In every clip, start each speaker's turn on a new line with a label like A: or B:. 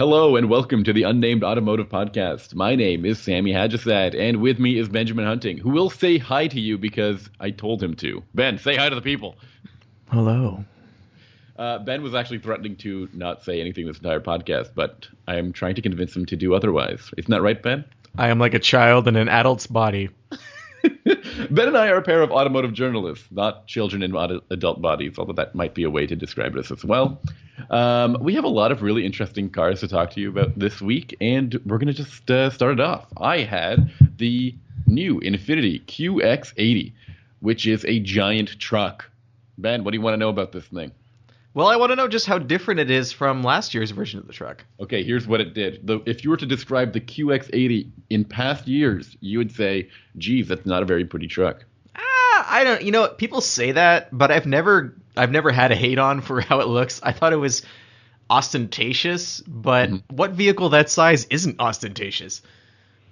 A: Hello and welcome to the Unnamed Automotive Podcast. My name is Sammy Haj-Assaad, and with me is Benjamin Hunting, who will say hi to you because I told him to. Ben, say hi to the people.
B: Hello.
A: Uh, ben was actually threatening to not say anything this entire podcast, but I am trying to convince him to do otherwise. Isn't that right, Ben?
B: I am like a child in an adult's body.
A: ben and I are a pair of automotive journalists, not children in ad- adult bodies, although that might be a way to describe us as well. Um, we have a lot of really interesting cars to talk to you about this week, and we're going to just uh, start it off. I had the new Infiniti QX80, which is a giant truck. Ben, what do you want to know about this thing?
B: Well, I want to know just how different it is from last year's version of the truck.
A: Okay, here's what it did. The, if you were to describe the QX80 in past years, you would say, geez, that's not a very pretty truck.
B: I don't. You know, people say that, but I've never, I've never had a hate on for how it looks. I thought it was ostentatious, but mm-hmm. what vehicle that size isn't ostentatious?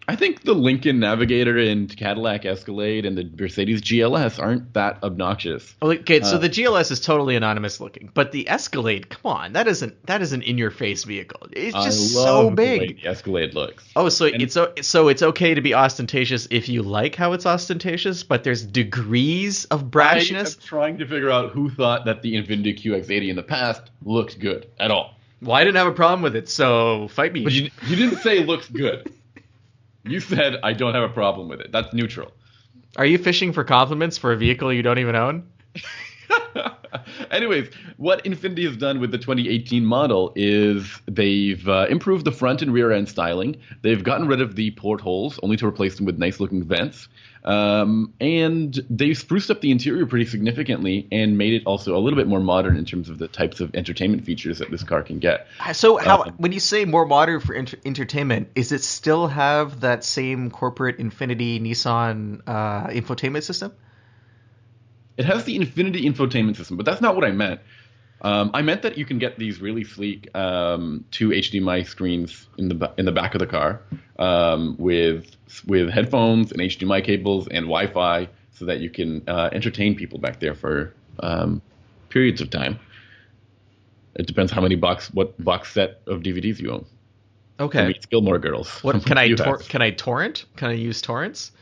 A: I think the Lincoln Navigator and Cadillac Escalade and the Mercedes GLS aren't that obnoxious.
B: Okay, so uh, the GLS is totally anonymous looking, but the Escalade, come on, that isn't that is an in your face vehicle. It's just so big.
A: the Escalade looks.
B: Oh, so and it's so it's okay to be ostentatious if you like how it's ostentatious, but there's degrees of brashness.
A: I'm trying to figure out who thought that the Infiniti QX80 in the past looked good at all.
B: Well, I didn't have a problem with it, so fight me.
A: But you, you didn't say looks good. You said I don't have a problem with it. That's neutral.
B: Are you fishing for compliments for a vehicle you don't even own?
A: Anyways, what Infiniti has done with the 2018 model is they've uh, improved the front and rear end styling. They've gotten rid of the portholes, only to replace them with nice looking vents. Um, and they've spruced up the interior pretty significantly and made it also a little bit more modern in terms of the types of entertainment features that this car can get.
B: So, how um, when you say more modern for inter- entertainment, is it still have that same corporate Infiniti Nissan uh, infotainment system?
A: It has the Infiniti infotainment system, but that's not what I meant. Um, I meant that you can get these really sleek um, two HDMI screens in the in the back of the car um, with with headphones and HDMI cables and Wi-Fi, so that you can uh, entertain people back there for um, periods of time. It depends how many box what box set of DVDs you own.
B: Okay.
A: Gilmore Girls.
B: What can I tor- can I torrent? Can I use torrents?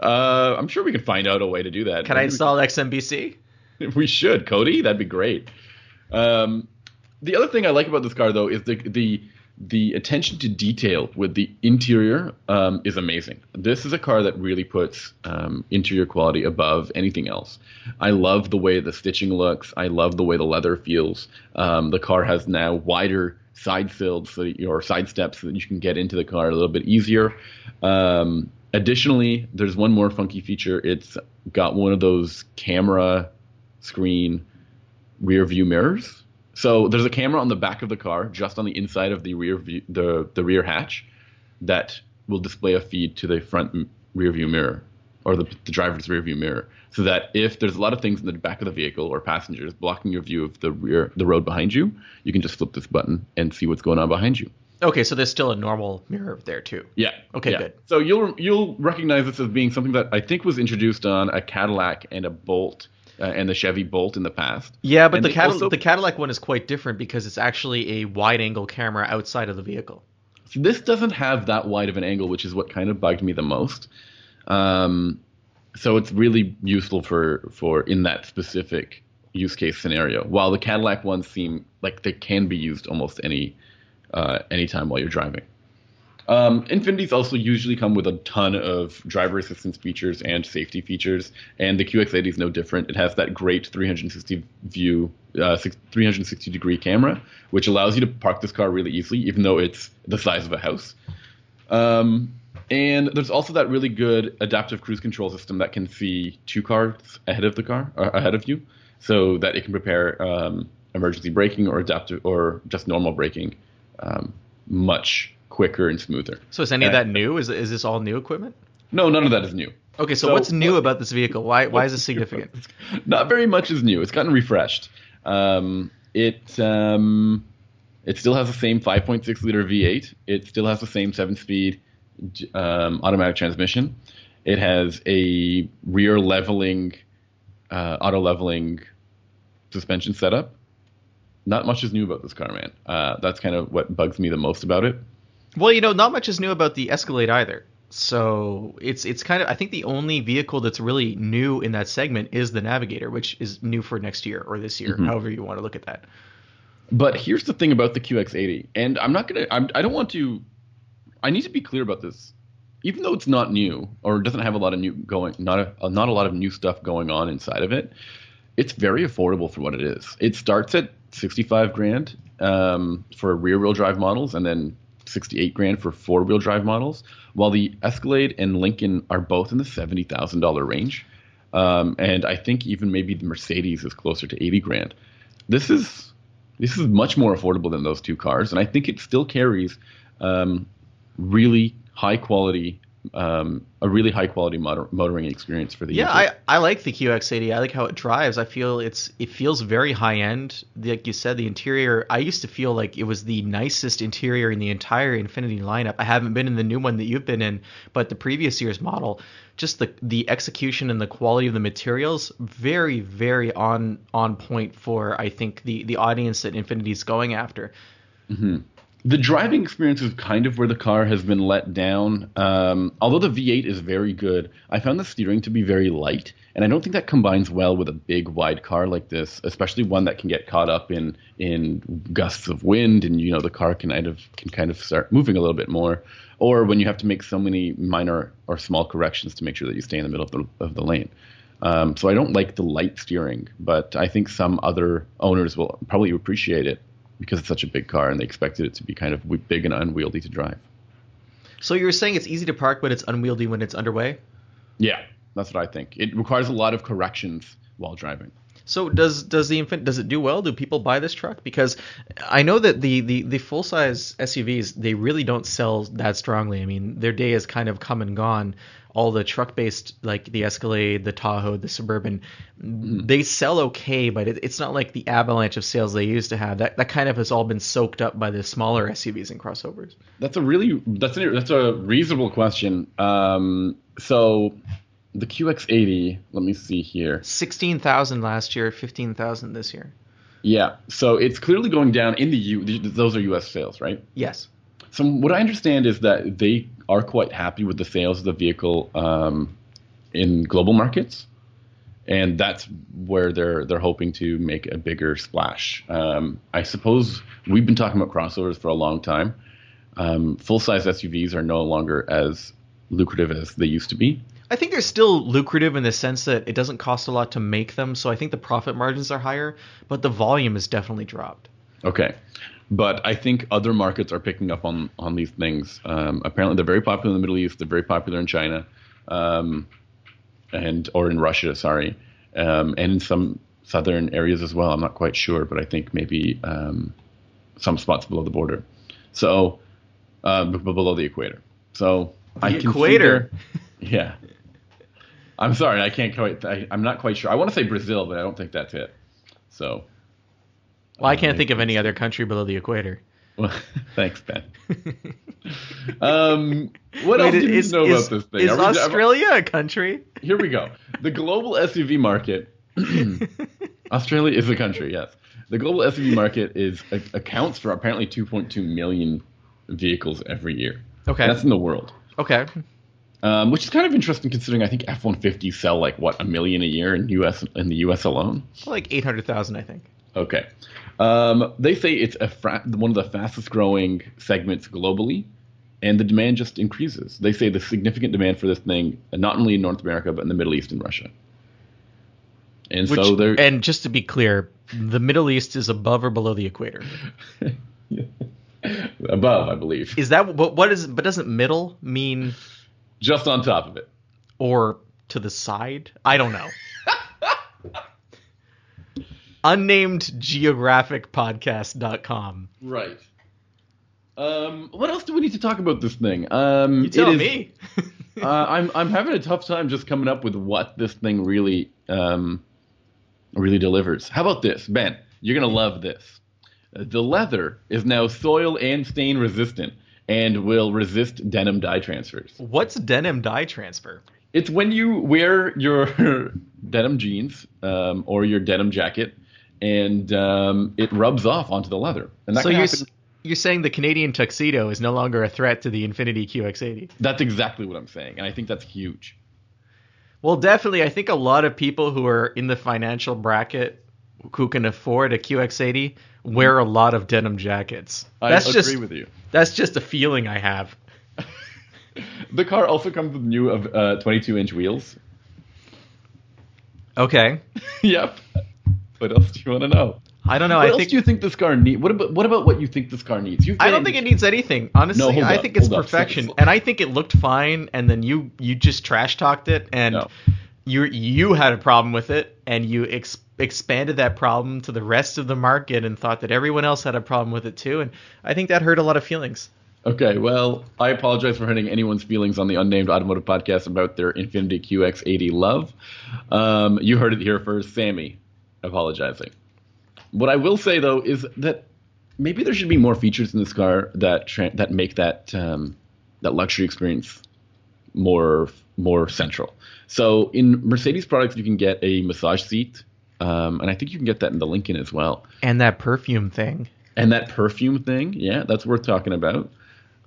A: Uh, I'm sure we can find out a way to do that.
B: Can Maybe I install XBMC?
A: We should, Kodi. That'd be great. Um, the other thing I like about this car, though, is the the the attention to detail with the interior um, is amazing. This is a car that really puts um, interior quality above anything else. I love the way the stitching looks. I love the way the leather feels. Um, the car has now wider side sills so or side steps so that you can get into the car a little bit easier. Um, Additionally, there's one more funky feature. It's got one of those camera screen rear view mirrors. So there's a camera on the back of the car, just on the inside of the rear view, the the rear hatch, that will display a feed to the front rear view mirror or the, the driver's rear view mirror, so that if there's a lot of things in the back of the vehicle or passengers blocking your view of the rear the road behind you, you can just flip this button and see what's going on behind you.
B: Okay, so there's still a normal mirror there too.
A: Yeah.
B: Okay,
A: yeah.
B: good.
A: So you'll you'll recognize this as being something that I think was introduced on a Cadillac and a Bolt uh, and the Chevy Bolt in the past.
B: Yeah, but the Cadillac also, the Cadillac one is quite different because it's actually a wide angle camera outside of the vehicle.
A: This doesn't have that wide of an angle, which is what kind of bugged me the most. Um, so it's really useful for for in that specific use case scenario. While the Cadillac ones seem like they can be used almost any uh, anytime while you're driving. Um, Infinitis also usually come with a ton of driver assistance features and safety features, and the QX80 is no different. It has that great 360 view, uh, 360 degree camera, which allows you to park this car really easily, even though it's the size of a house. Um, and there's also that really good adaptive cruise control system that can see two cars ahead of the car, uh, ahead of you, so that it can prepare um, emergency braking or adaptive or just normal braking um, much quicker and smoother.
B: So is any and of that new? Is is this all new equipment?
A: No, none of that is new.
B: Okay, so, so what's new what, about this vehicle? Why why is it significant?
A: Not very much is new. It's gotten refreshed. Um, it um, it still has the same 5.6 liter V8. It still has the same seven speed um, automatic transmission. It has a rear leveling, uh, auto leveling suspension setup not much is new about this car, man. Uh, that's kind of what bugs me the most about it.
B: Well, you know, not much is new about the Escalade either. So it's it's kind of I think the only vehicle that's really new in that segment is the Navigator, which is new for next year or this year,
A: Mm-hmm.
B: however you want to look at that.
A: But here's the thing about the QX80, and I'm not gonna. I'm, I don't want to. I need to be clear about this. Even though it's not new or doesn't have a lot of new going, not a not a lot of new stuff going on inside of it, it's very affordable for what it is. It starts at 65 grand um, for rear wheel drive models, and then 68 grand for four wheel drive models. While the Escalade and Lincoln are both in the seventy thousand dollar range, um, and I think even maybe the Mercedes is closer to 80 grand. This is this is much more affordable than those two cars, and I think it still carries um, really high quality, um, a really high quality motor- motoring experience for the
B: Yeah,
A: user.
B: I, I like the QX80. I like how it drives. I feel it's it feels very high end. Like you said, the interior. I used to feel like it was the nicest interior in the entire Infiniti lineup. I haven't been in the new one that you've been in, but the previous year's model, just the the execution and the quality of the materials, very very on on point for I think the the audience that Infiniti's going after.
A: The driving experience is kind of where the car has been let down. Um, although the V8 is very good, I found the steering to be very light, and I don't think that combines well with a big, wide car like this, especially one that can get caught up in in gusts of wind, and you know the car can kind of can kind of start moving a little bit more, or when you have to make so many minor or small corrections to make sure that you stay in the middle of the of the lane. Um, so I don't like the light steering, but I think some other owners will probably appreciate it because it's such a big car and they expected it to be kind of big and unwieldy to drive.
B: So you're saying it's easy to park, but it's unwieldy when it's underway.
A: Yeah, that's what I think. It requires a lot of corrections while driving.
B: So does does the infant does it do well? Do people buy this truck? Because I know that the the, the full size SUVs they really don't sell that strongly. I mean, their day has kind of come and gone. All the truck based like the Escalade, the Tahoe, the Suburban, they sell okay, but it, it's not like the avalanche of sales they used to have. That that kind of has all been soaked up by the smaller SUVs and crossovers.
A: That's a really that's a, that's a reasonable question. Um, so the QX80, let me see here.
B: Sixteen thousand last year, fifteen thousand this year.
A: Yeah, so it's clearly going down in the U. Those are U.S. sales, right?
B: Yes.
A: So what I understand is that they are quite happy with the sales of the vehicle um, in global markets, and that's where they're they're hoping to make a bigger splash. Um, I suppose we've been talking about crossovers for a long time. Um, Full size SUVs are no longer as lucrative as they used to be.
B: I think they're still lucrative in the sense that it doesn't cost a lot to make them, so I think the profit margins are higher, but the volume has definitely dropped.
A: Okay. But I think other markets are picking up on, on these things. Um, apparently, they're very popular in the Middle East. They're very popular in China, um, and or in Russia, sorry, um, and in some southern areas as well. I'm not quite sure, but I think maybe um, some spots below the border. So uh, below the equator. So I
B: equator?
A: there- yeah. I'm sorry, I can't quite. I, I'm not quite sure. I want to say Brazil, but I don't think that's it. So.
B: Well, I can't
A: Uh,
B: think of any other country below the equator.
A: Well, thanks, Ben. um, what else do you know
B: is,
A: about this thing?
B: Is
A: we-
B: Australia a country?
A: Here we go. The global SUV market. Australia is a country, yes. The global SUV market is accounts for apparently 2.2 million vehicles every year.
B: Okay.
A: That's in the world.
B: Okay.
A: Um, which is kind of interesting considering I think F-150s sell like what a million a year in US in the US alone.
B: Like 800,000, I think.
A: Okay. Um, they say it's a fra- one of the fastest growing segments globally, and the demand just increases. They say the significant demand for this thing, not only in North America, but in the Middle East and Russia. And
B: Which,
A: so they're.
B: and just to be clear, the Middle East is above or below the equator.
A: above, I believe.
B: Is that what? What is? But doesn't middle mean
A: Just on top of it.
B: or to the side? I don't know. Unnamedgeographicpodcast.com.
A: Right. Um, what else do we need to talk about this thing? Um,
B: You tell
A: it is-
B: me.
A: uh, I'm I'm having a tough time just coming up with what this thing really um, really delivers. How about this, Ben? You're gonna love this. The leather is now soil and stain resistant and will resist denim dye transfers.
B: What's denim dye transfer?
A: It's when you wear your denim jeans um, or your denim jacket and um, it rubs off onto the leather. And that
B: So
A: can
B: you're
A: happen-
B: you're saying the Canadian tuxedo is no longer a threat to the Infiniti QX80?
A: that's exactly what I'm saying, and I think that's huge.
B: Well, definitely. I think a lot of people who are in the financial bracket who can afford a QX80 wear a lot of denim jackets.
A: I
B: That's
A: agree
B: just
A: with you.
B: that's just a feeling I have.
A: The car also comes with new of uh, 22 inch wheels.
B: Okay.
A: yep. What else do you want to know?
B: I don't know.
A: what
B: I
A: else
B: think
A: do you think this car needs? What about what about what you think this car needs?
B: I don't think it needs anything. Honestly,
A: No,
B: I
A: up,
B: think it's
A: up.
B: perfection,
A: slow.
B: and I think it looked fine. And then you you just trash talked it, and
A: No.
B: you you had a problem with it, and you ex- expanded that problem to the rest of the market, and thought that everyone else had a problem with it too. And I think that hurt a lot of feelings.
A: Okay, well, I apologize for hurting anyone's feelings on the Unnamed Automotive Podcast about their Infiniti QX80 love. Um, you heard it here first, Sammy apologizing. What I will say though is that maybe there should be more features in this car that tra- that make that um, that luxury experience more more central. So in Mercedes products, you can get a massage seat, um, and I think you can get that in the Lincoln as well.
B: And that perfume thing.
A: And that perfume thing, yeah, that's worth talking about.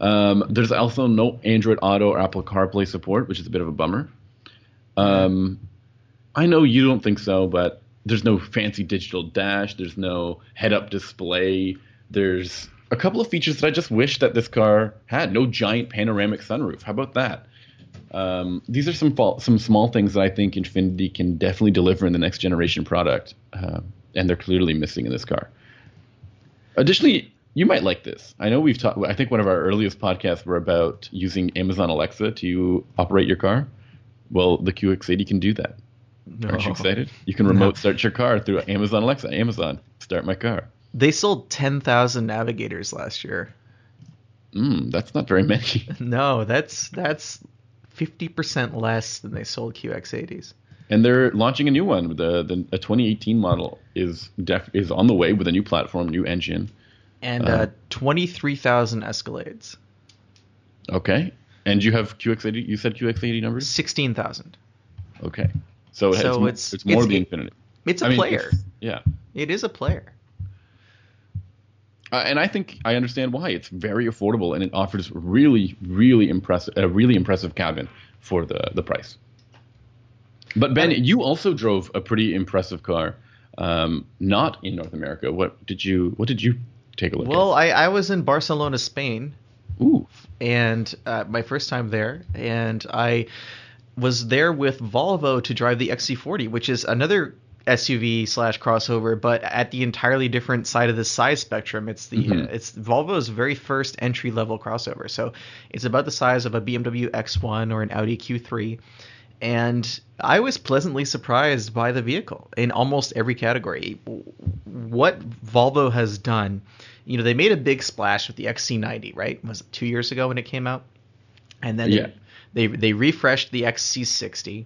A: Um, there's also no Android Auto or Apple CarPlay support, which is a bit of a bummer. Um, I know you don't think so, but there's no fancy digital dash. There's no head-up display. There's a couple of features that I just wish that this car had. No giant panoramic sunroof. How about that? Um, these are some some small things that I think Infiniti can definitely deliver in the next generation product, uh, and they're clearly missing in this car. Additionally, you might like this. I know we've talked. I think one of our earliest podcasts were about using Amazon Alexa to operate your car. Well, the QX80 can do that. Aren't you excited? You can remote start your car through Amazon Alexa. Amazon, start my car.
B: They sold ten thousand navigators last year.
A: Mm, that's not very many.
B: No, that's that's fifty percent less than they sold QX80s.
A: And they're launching a new one. The the a 2018 model is def, is on the way with a new platform, new engine.
B: And
A: Uh.
B: uh, twenty three thousand Escalades.
A: Okay. And you have QX80. You said QX80 numbers.
B: Sixteen thousand.
A: Okay. So, mo-
B: it's-
A: it's more
B: it's-
A: the
B: it-
A: Infiniti.
B: It's a
A: I mean,
B: player.
A: it's- Yeah.
B: It is a player.
A: Uh, and I think I understand why. It's very affordable and it offers really, really impressive, a really impressive cabin for the the price. But Ben, you also drove a pretty impressive car, um, not in North America. What did you What did you take a look at?
B: Well, I, I was in Barcelona, Spain.
A: Ooh,
B: and uh, my first time there, and I was there with Volvo to drive the XC40, which is another SUV slash crossover, but at the entirely different side of the size spectrum. It's the
A: Mhm.
B: uh, it's Volvo's very first entry level crossover, so it's about the size of a BMW X1 or an Audi Q3. And I was pleasantly surprised by the vehicle in almost every category. What Volvo has done, you know, they made a big splash with the XC90, right? Was it two years ago when it came out? And then
A: Yeah.
B: they, they they refreshed the XC60.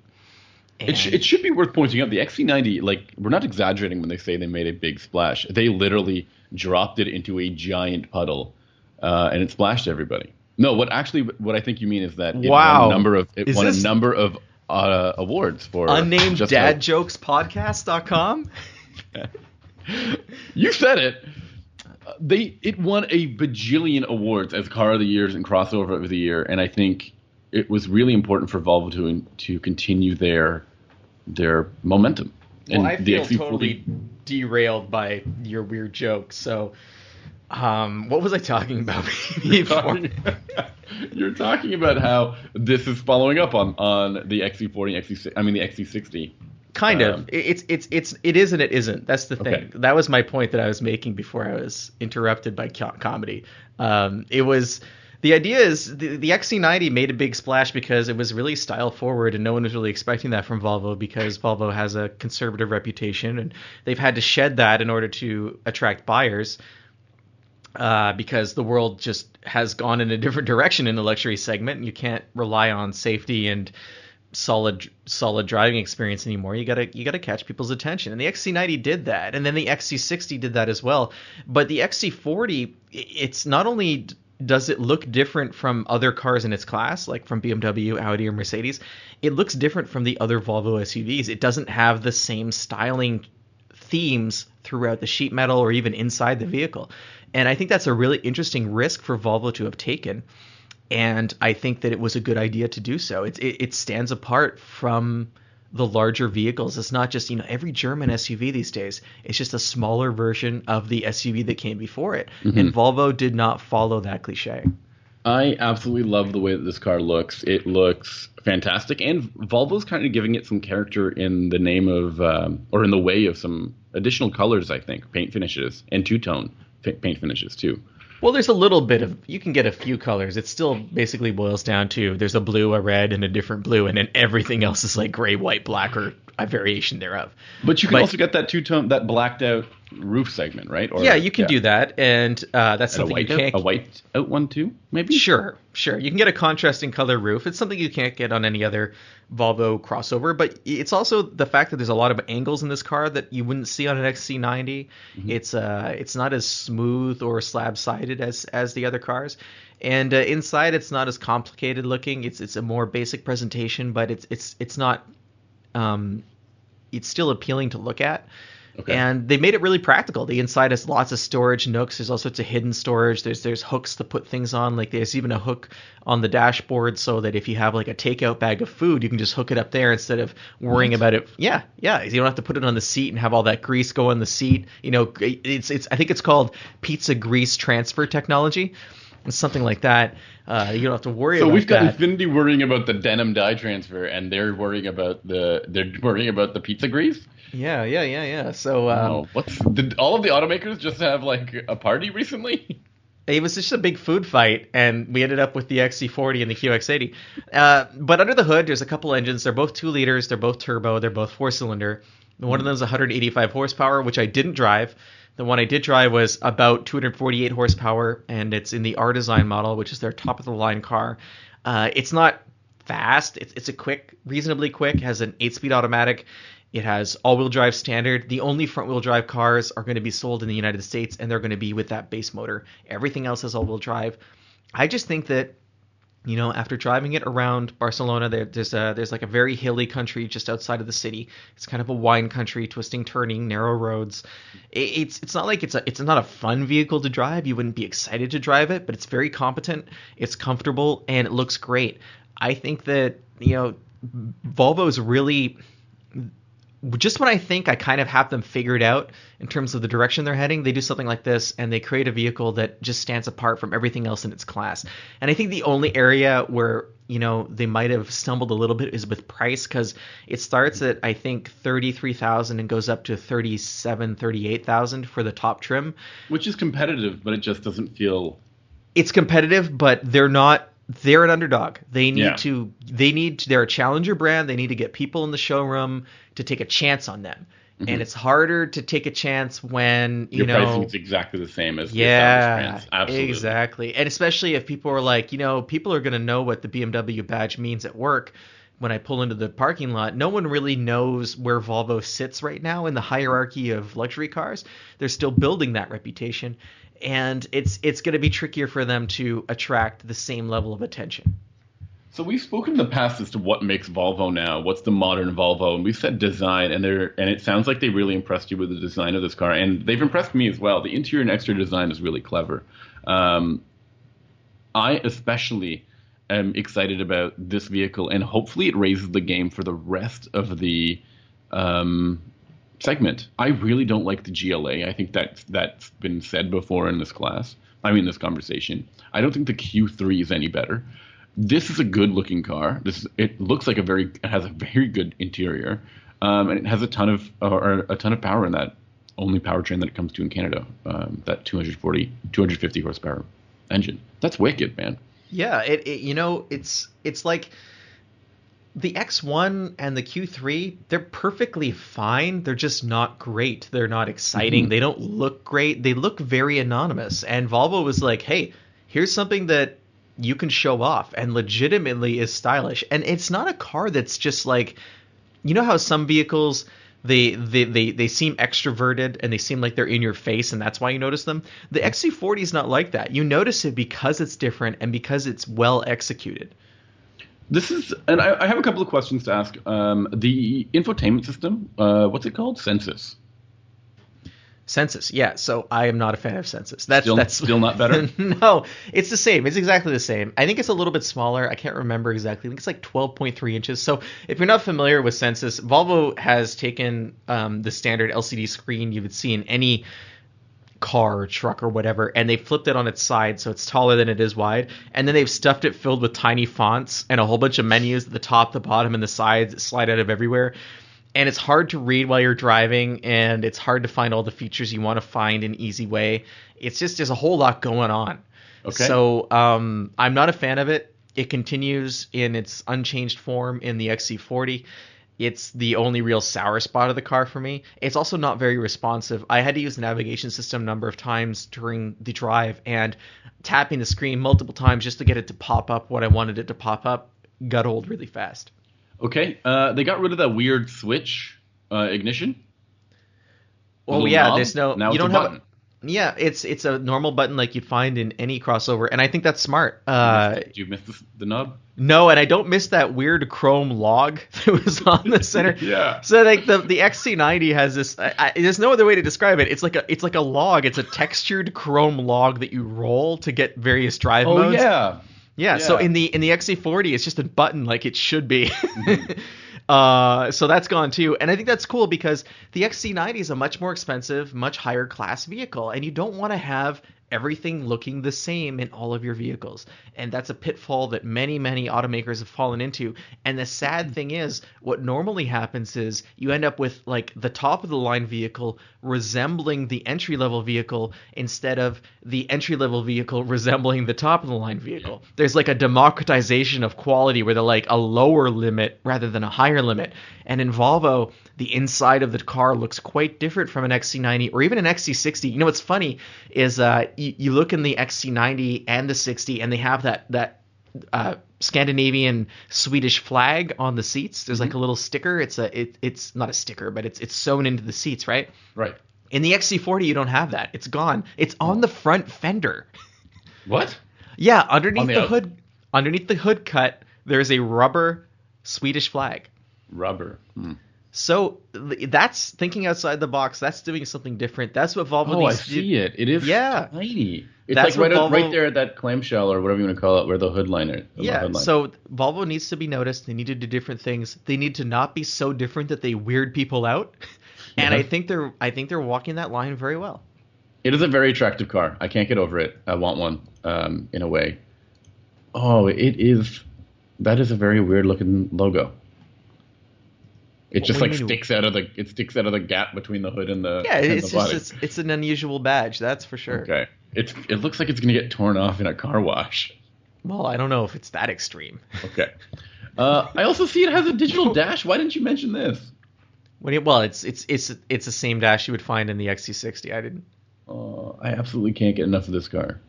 A: it, sh- it should be worth pointing out the XC90. Like we're not exaggerating when they say they made a big splash. They literally dropped it into a giant puddle, uh, and it splashed everybody. No, what actually what I think you mean is that it
B: Wow.
A: won a number of it
B: Is
A: won
B: this-
A: a number of uh, awards for
B: unnamed dad jokes podcast.com
A: You said it. Uh, They it won a bajillion awards as car of the years and crossover of the year, and I think it was really important for Volvo to to continue their their momentum. And
B: well, I
A: the
B: feel
A: XC40
B: totally derailed by your weird jokes. So, um, what was I talking about
A: You're
B: before?
A: talking, you're talking about how this is following up on on the XC40, XC, I mean the XC60.
B: kind
A: Um,
B: of. It's it's it's it is and it isn't. That's the thing.
A: Okay.
B: That was my point that I was making before I was interrupted by co- comedy. Um, it was. The idea is the, the XC90 made a big splash because it was really style forward, and no one was really expecting that from Volvo because Volvo has a conservative reputation, and they've had to shed that in order to attract buyers. uh, because the world just has gone in a different direction in the luxury segment, and you can't rely on safety and solid solid driving experience anymore. You gotta you gotta catch people's attention, and the XC90 did that, and then the XC60 did that as well. But the XC40, it's not only does it look different from other cars in its class, like from BMW, Audi, or Mercedes, it looks different from the other Volvo SUVs. It doesn't have the same styling themes throughout the sheet metal or even inside the vehicle. And I think that's a really interesting risk for Volvo to have taken. And I think that it was a good idea to do so. It, it, it stands apart from the larger vehicles. It's not just, you know, every German SUV these days. It's just a smaller version of the SUV that came before it. Mm-hmm. And Volvo did not follow that cliche.
A: I absolutely love the way that this car looks. It looks fantastic, and Volvo's kind of giving it some character in the name of, um, or in the way of some additional colors. I think paint finishes and two tone paint finishes too.
B: Well, there's a little bit of you can get a few colors. It still basically boils down to there's a blue, a red, and a different blue, and then everything else is like gray, white, black, or a variation thereof.
A: But you can but, also get that two tone, that blacked out roof segment, right?
B: Or, yeah, you can yeah. do that, and uh, that's and something you can't.
A: Out, a white out one too, maybe.
B: Sure, sure. You can get a contrasting color roof. It's something you can't get on any other Volvo crossover, but it's also the fact that there's a lot of angles in this car that you wouldn't see on an XC90. Mm-hmm. It's uh, it's not as smooth or slab sided as as the other cars. And uh, inside, it's not as complicated looking. It's it's a more basic presentation, but it's it's it's not um, it's still appealing to look at. Okay. And they made it really practical. The inside has lots of storage nooks. There's all sorts of hidden storage. There's there's hooks to put things on. Like there's even a hook on the dashboard so that if you have like a takeout bag of food, you can just hook it up there instead of worrying about it. Yeah, yeah. You don't have to put it on the seat and have all that grease go on the seat. You know, it's it's I think it's called pizza grease transfer technology something like that. Uh, you don't have to worry.
A: So
B: we've
A: got
B: that.
A: Infiniti worrying about the denim dye transfer, and they're worrying about the they're worrying about the pizza grease.
B: Yeah, yeah, yeah, yeah. So um,
A: oh, what's did all of the automakers just have like a party recently?
B: It was just a big food fight, and we ended up with the XC40 and the QX80. Uh, but under the hood, there's a couple engines. They're both two liters. They're both turbo. They're both four cylinder. One of them is 185 horsepower, which I didn't drive. The one I did drive was about 248 horsepower, and it's in the R Design model, which is their top of the line car. Uh, it's not fast. It's, it's a quick, reasonably quick. Has an eight speed automatic. It has all wheel drive standard. The only front wheel drive cars are going to be sold in the United States, and they're going to be with that base motor. Everything else is all wheel drive. I just think that you know, after driving it around Barcelona, there, there's a there's like a very hilly country just outside of the city. It's kind of a wine country, twisting, turning, narrow roads. It, it's it's not like it's a it's not a fun vehicle to drive. You wouldn't be excited to drive it, but it's very competent. It's comfortable and it looks great. I think that you know, Volvo's really just when I think I kind of have them figured out in terms of the direction they're heading, they do something like this and they create a vehicle that just stands apart from everything else in its class. And I think the only area where you know they might have stumbled a little bit is with price because it starts at I think thirty three thousand and goes up to thirty seven, thirty eight thousand for the top trim,
A: which is competitive, but it just doesn't feel.
B: It's competitive, but they're not they're an underdog. They need yeah. to they need to, they're a challenger brand. They need to get people in the showroom to take a chance on them. Mm-hmm. And it's harder to take a chance when you
A: Your
B: know
A: pricing is exactly the same as
B: yeah, Absolutely. exactly. And especially if people are like, you know, people are going to know what the BMW badge means at work when I pull into the parking lot. No one really knows where Volvo sits right now in the hierarchy of luxury cars. They're still building that reputation and it's it's going to be trickier for them to attract the same level of attention.
A: So we've spoken in the past as to what makes Volvo now. What's the modern Volvo? And we've said design, and they're and it sounds like they really impressed you with the design of this car, and they've impressed me as well. The interior and exterior design is really clever. Um, I especially am excited about this vehicle, and hopefully it raises the game for the rest of the um, segment. I really don't like the GLA. I think that that's been said before in this class. I mean, this conversation. I don't think the Q3 is any better. This is a good looking car. This it looks like a very it has a very good interior, um, and it has a ton of or a ton of power in that only powertrain that it comes to in Canada. Um, that 240 250 horsepower engine. That's wicked, man.
B: Yeah, it, it you know it's it's like the X1 and the Q3, they're perfectly fine. They're just not great. They're not exciting. Mm-hmm. They don't look great. They look very anonymous. And Volvo was like, hey, here's something that you can show off and legitimately is stylish. And it's not a car that's just like, you know how some vehicles. They, they they they seem extroverted and they seem like they're in your face and that's why you notice them. The XC40 is not like that. You notice it because it's different and because it's well executed.
A: This is, and I, I, have a couple of questions to ask. Um, the infotainment system, uh, what's it called? Sensus.
B: Sensus, yeah. So I am not a fan of Sensus. That's
A: Still-
B: that's
A: still not better?
B: no, it's the same. It's exactly the same. I think it's a little bit smaller. I can't remember exactly. I think it's like 12.3 inches. So if you're not familiar with Sensus, Volvo has taken um, the standard LCD screen you would see in any car or truck or whatever, and they flipped it on its side so it's taller than it is wide, and then they've stuffed it filled with tiny fonts and a whole bunch of menus at the top, the bottom, and the sides that slide out of everywhere. And it's hard to read while you're driving, and it's hard to find all the features you want to find in easy way. It's just there's a whole lot going on.
A: Okay.
B: So um, I'm not a fan of it. It continues in its unchanged form in the XC40. It's the only real sour spot of the car for me. It's also not very responsive. I had to use the navigation system a number of times during the drive, and tapping the screen multiple times just to get it to pop up what I wanted it to pop up got old really fast.
A: Okay. Uh, they got rid of that weird switch uh, ignition.
B: Well, yeah,
A: knob.
B: there's no.
A: Now
B: you
A: it's
B: don't have. button. Yeah, it's it's a normal button like you'd find in any crossover, and I think that's smart. Uh,
A: Did you miss the, the knob?
B: No, and I don't miss that weird chrome log that was on the center.
A: Yeah.
B: So like the the XC90 has this. I, I, there's no other way to describe it. It's like a it's like a log. It's a textured chrome log that you roll to get various drive
A: Oh
B: modes.
A: yeah.
B: Yeah, so in the in the XC40, it's just a button like it should be. uh, so that's gone too, and I think that's cool because the XC90 is a much more expensive, much higher class vehicle, and you don't want to have everything looking the same in all of your vehicles, and that's a pitfall that many many automakers have fallen into. And the sad thing is, what normally happens is you end up with like the top of the line vehicle resembling the entry level vehicle instead of the entry level vehicle resembling the top of the line vehicle. There's like a democratization of quality where they're like a lower limit rather than a higher limit. And in Volvo, the inside of the car looks quite different from an XC90 or even an XC60. You know what's funny is uh, you, you look in the XC90 and the 60 and they have that that uh, Scandinavian Swedish flag on the seats. There's like a little sticker. It's a it, it's not a sticker, but it's it's sewn into the seats, right?
A: Right.
B: In the XC40, you don't have that. It's gone. It's on the front fender.
A: What?
B: Yeah, underneath
A: the
B: the, hood, underneath the hood cut, there's a rubber Swedish flag.
A: Rubber. Hmm.
B: So that's thinking outside the box. That's doing something different. That's what Volvo
A: Oh, I
B: needs to do.
A: see it. It is
B: Yeah.
A: tiny. It's
B: That's
A: like right, up- right there at that clamshell or whatever you want to call it, where the hood liner. the
B: Yeah,
A: hood
B: so Volvo needs to be noticed. They need to do different things. They need to not be so different that they weird people out. And
A: Yeah.
B: I think they're I think they're walking that line very well.
A: It is a very attractive car. I can't get over it. I want one, um, in a way. Oh, it is. That is a very weird looking logo. It just like
B: you mean?
A: sticks out of the. It sticks out of the gap between the hood and the.
B: Yeah,
A: and
B: it's
A: the
B: just
A: body.
B: it's, it's an unusual badge, that's for sure.
A: Okay. It's. It looks like it's gonna get torn off in a car wash.
B: Well, I don't know if it's that extreme.
A: Okay. Uh, I also see it has a digital dash. Why didn't you mention this?
B: When it, well, it's it's it's it's the same dash you would find in the XC60. I didn't.
A: Oh, I absolutely can't get enough of this car.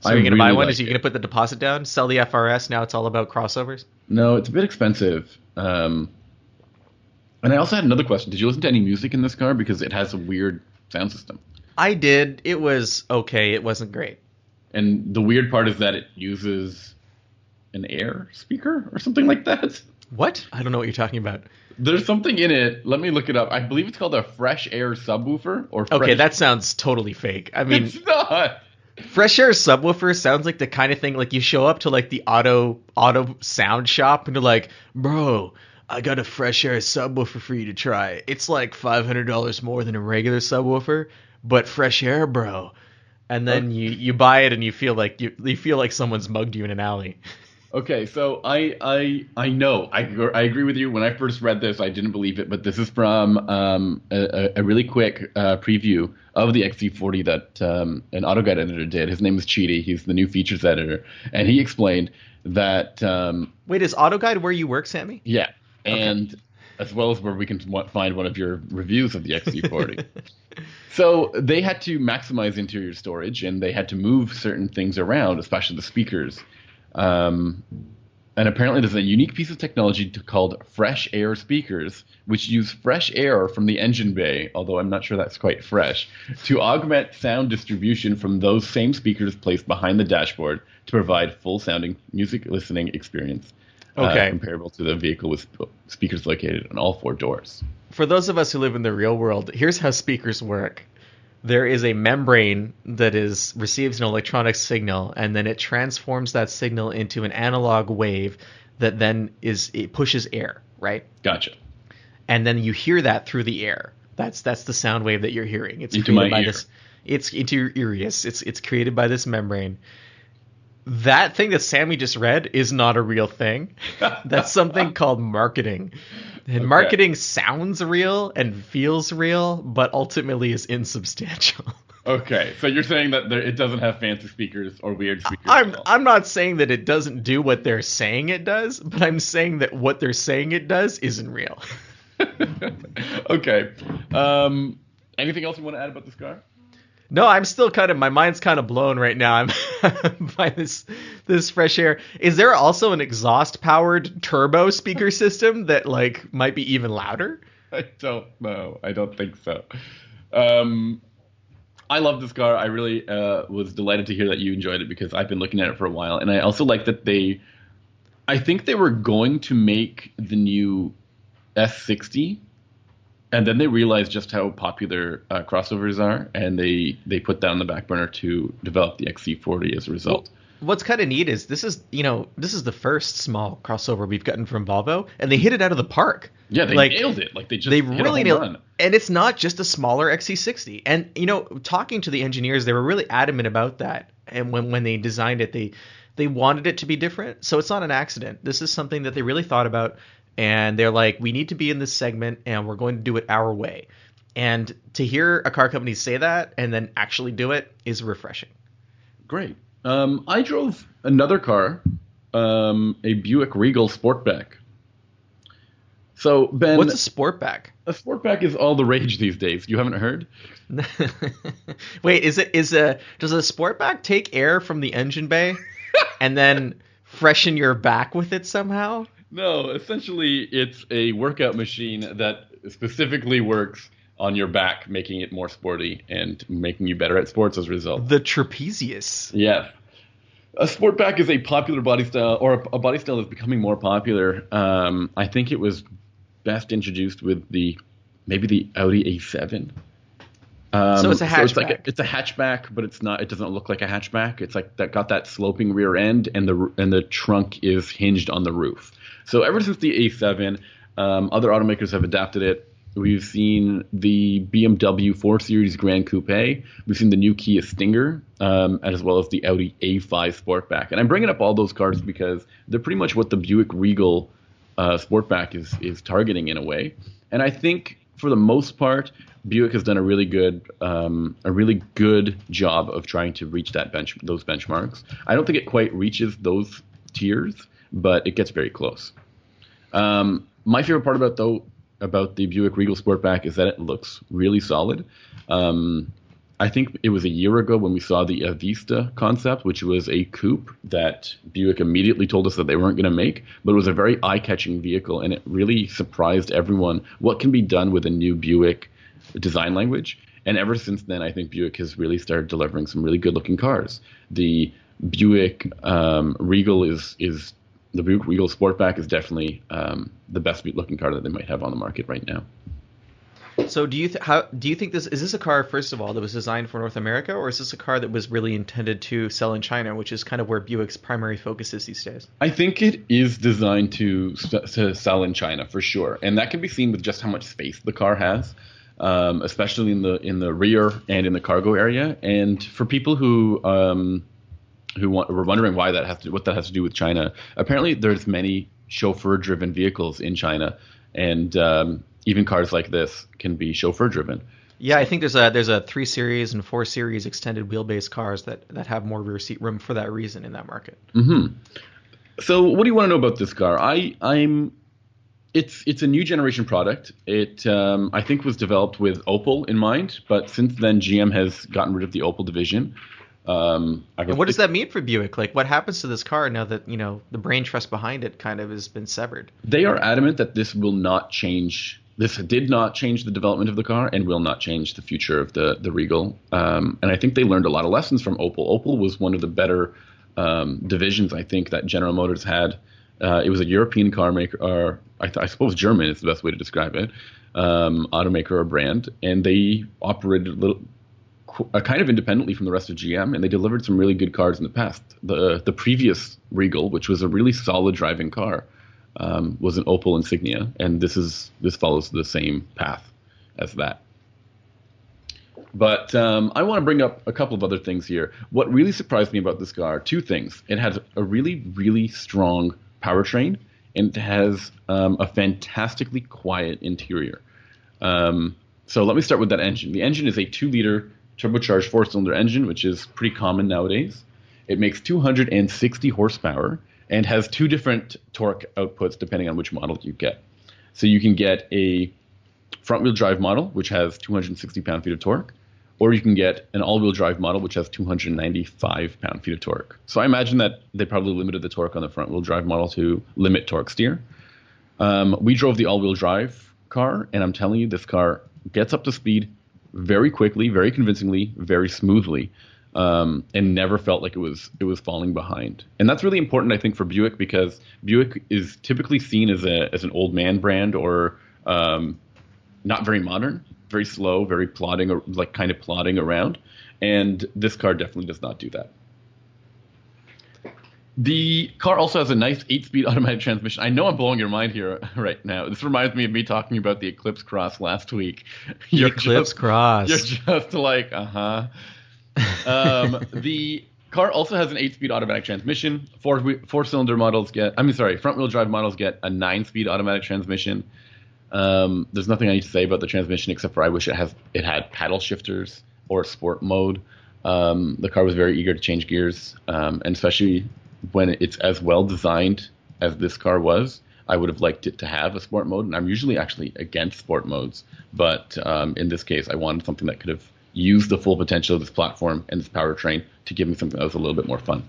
B: So you're gonna buy one?
A: like
B: Is you
A: it.
B: gonna put the deposit down? Sell the FRS? Now it's all about crossovers.
A: No, it's a bit expensive. Um, and I also had another question. Did you listen to any music in this car? Because it has a weird sound system.
B: I did. It was okay. It wasn't great.
A: And the weird part is that it uses an air speaker or something like that.
B: What? I don't know what you're talking about.
A: There's something in it. Let me look it up. I believe it's called a fresh air subwoofer or fresh,
B: Okay, that sounds totally fake. I mean,
A: it's not.
B: fresh air subwoofer sounds like the kind of thing like you show up to like the auto auto sound shop and you're like, "Bro, I got a fresh air subwoofer for you to try. It's like five hundred dollars more than a regular subwoofer, but fresh air, bro." And then you you buy it and you feel like you you feel like someone's mugged you in an alley.
A: Okay, so I I I know I I agree with you. When I first read this, I didn't believe it, but this is from um, a, a- really quick uh, preview of the XC40 that um, an AutoGuide editor did. His name is Cheaty. He's the new features editor, and he explained that um,
B: Wait, is AutoGuide where you work, Sammy?
A: yeah, and as well as where we can find one of your reviews of the XC40. so they had to maximize interior storage, and they had to move certain things around, especially the speakers. Um, and apparently, there's a unique piece of technology called fresh air speakers, which use fresh air from the engine bay, although I'm not sure that's quite fresh, to augment sound distribution from those same speakers placed behind the dashboard to provide full sounding music listening experience. Uh,
B: Okay.
A: comparable to the vehicle with speakers located on all four doors.
B: For those of us who live in the real world, here's how speakers work. there is a membrane that is receives an electronic signal and then it transforms that signal into an analog wave that then is it pushes air, right?
A: Gotcha.
B: And then you hear that through the air. That's that's the sound wave that you're hearing. It's
A: Into
B: created by
A: ear.
B: this it's into your ear, yes. It's it's created by this membrane. That thing that Sammy just read is not a real thing. That's something called marketing. And
A: Okay.
B: marketing sounds real and feels real, but ultimately is insubstantial.
A: Okay, so you're saying that there, it doesn't have fancy speakers or weird speakers.
B: I'm. I'm not saying that it doesn't do what they're saying it does, but I'm saying that what they're saying it does isn't real.
A: okay. Um, anything else you want to add about this car?
B: No, I'm still kind of my mind's kind of blown right now. I'm by this this fresh air. Is there also an exhaust powered turbo speaker system that like might be even louder?
A: I don't know. I don't think so. Um, I love this car. I really uh, was delighted to hear that you enjoyed it because I've been looking at it for a while, and I also like that they. I think they were going to make the new S60, and then they realized just how popular uh, crossovers are, and they they put that on the back burner to develop the XC40 as a result.
B: What's kind of neat is this is you know this is the first small crossover we've gotten from Volvo, and they hit it out of the park.
A: yeah, they
B: like,
A: nailed it. Like they just
B: they really nailed
A: run.
B: and it's not just a smaller XC60 and you know talking to the engineers they were really adamant about that and when when they designed it they they wanted it to be different so it's not an accident this is something that they really thought about and they're like we need to be in this segment and we're going to do it our way and to hear a car company say that and then actually do it is refreshing
A: Great. Um, I drove another car, um, a Buick Regal Sportback. So Ben,
B: what's a sportback
A: a Sportback is all the rage these days. You haven't heard?
B: wait is it is a does a sportback take air from the engine bay and then freshen your back with it somehow
A: No, essentially it's a workout machine that specifically works on your back, making it more sporty and making you better at sports as a result.
B: The trapezius.
A: Yes. A sportback is a popular body style, or a, a body style that's becoming more popular. Um, I think it was best introduced with the maybe the Audi A7. Um,
B: So it's a
A: it's like a,
B: hatchback.
A: it's a hatchback, but it's not. It doesn't look like a hatchback. It's like that got that sloping rear end, and the and the trunk is hinged on the roof. So ever since the A7, um, other automakers have adapted it. We've seen the BMW 4 Series Gran Coupe. We've seen the new Kia Stinger, um, as well as the Audi A5 Sportback. And I'm bringing up all those cars because they're pretty much what the Buick Regal uh, Sportback is is targeting in a way. And I think for the most part, Buick has done a really good um, a really good job of trying to reach that bench those benchmarks. I don't think it quite reaches those tiers, but it gets very close. Um, my favorite part about though about the Buick Regal Sportback is that it looks really solid. Um, I think it was a year ago when we saw the Avista concept, which was a coupe that Buick immediately told us that they weren't going to make, but it was a very eye-catching vehicle, and it really surprised everyone what can be done with a new Buick design language. And ever since then, I think Buick has really started delivering some really good-looking cars. The Buick um, Regal is is the Buick Regal Sportback is definitely um, the best looking car that they might have on the market right now.
B: So do you th- how do you think this is this a car first of all that was designed for North America or is this a car that was really intended to sell in China, which is kind of where Buick's primary focus is these days?
A: I think it is designed to to sell in China for sure, and that can be seen with just how much space the car has, um, especially in the in the rear and in the cargo area. And for people who um, who want, were wondering why that has to what that has to do with China, apparently there's many chauffeur-driven vehicles in China, and um, even cars like this can be chauffeur-driven.
B: Yeah, I think there's a there's a three series and four series extended wheelbase cars that that have more rear seat room for that reason in that market.
A: So, what do you want to know about this car? I, I'm. It's it's a new generation product. It um, I think was developed with Opel in mind, but since then GM has gotten rid of the Opel division. Um, I
B: And what does that mean for Buick? Like, what happens to this car now that you know the brain trust behind it kind of has been severed?
A: They are adamant that this will not change. This did not change the development of the car and will not change the future of the the Regal. Um, and I think they learned a lot of lessons from Opel. Opel was one of the better um, divisions I think that General Motors had. Uh, it was a European car maker, or I, th- I suppose German is the best way to describe it, um, automaker or brand, and they operated a little uh, kind of independently from the rest of GM, and they delivered some really good cars in the past. The the previous Regal, which was a really solid driving car, um, was an Opel Insignia, and this is this follows the same path as that. But um, I want to bring up a couple of other things here. What really surprised me about this car, two things. It has a really, really strong powertrain, and it has um, a fantastically quiet interior. Um, so let me start with that engine. The engine is a two-liter turbocharged four-cylinder engine, which is pretty common nowadays. It makes 260 horsepower and has two different torque outputs depending on which model you get. So you can get a front-wheel drive model, which has 260 pound-feet of torque, or you can get an all-wheel drive model, which has 295 pound-feet of torque. So I imagine that they probably limited the torque on the front-wheel drive model to limit torque steer. Um, we drove the all-wheel drive car, and I'm telling you, this car gets up to speed very quickly, very convincingly, very smoothly, um, and never felt like it was it was falling behind. And that's really important, I think, for Buick because Buick is typically seen as a as an old man brand or um, not very modern, very slow, very plodding, or like kind of plodding around. And this car definitely does not do that. The car also has a nice eight-speed automatic transmission. I know I'm blowing your mind here right now. This reminds me of me talking about the Eclipse Cross last week.
B: The Eclipse
A: just,
B: Cross.
A: You're just like, uh huh. Um, the car also has an eight-speed automatic transmission. Four four-cylinder models get, I mean, sorry, front-wheel drive models get a nine-speed automatic transmission. Um, there's nothing I need to say about the transmission except for I wish it has it had paddle shifters or sport mode. Um, the car was very eager to change gears, um, and especially when it's as well designed as this car was, I would have liked it to have a sport mode. And I'm usually actually against sport modes, but um, in this case, I wanted something that could have used the full potential of this platform and this powertrain to give me something that was a little bit more fun.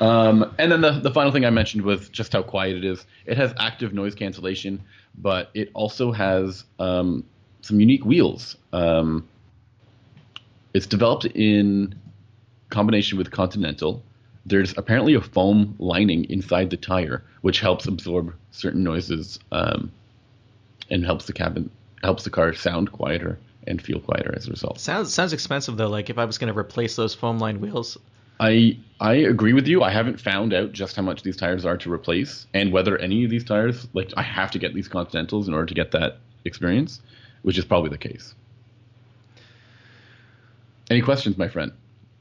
A: Um, and then the, the final thing I mentioned was just how quiet it is. It has active noise cancellation, but it also has um, some unique wheels. Um, it's developed in combination with Continental. There's apparently a foam lining inside the tire, which helps absorb certain noises um, and helps the cabin helps the car sound quieter and feel quieter as a result.
B: Sounds sounds expensive though. Like if I was going to replace those foam lined wheels,
A: I I agree with you. I haven't found out just how much these tires are to replace and whether any of these tires like I have to get these Continentals in order to get that experience, which is probably the case. Any questions, my friend?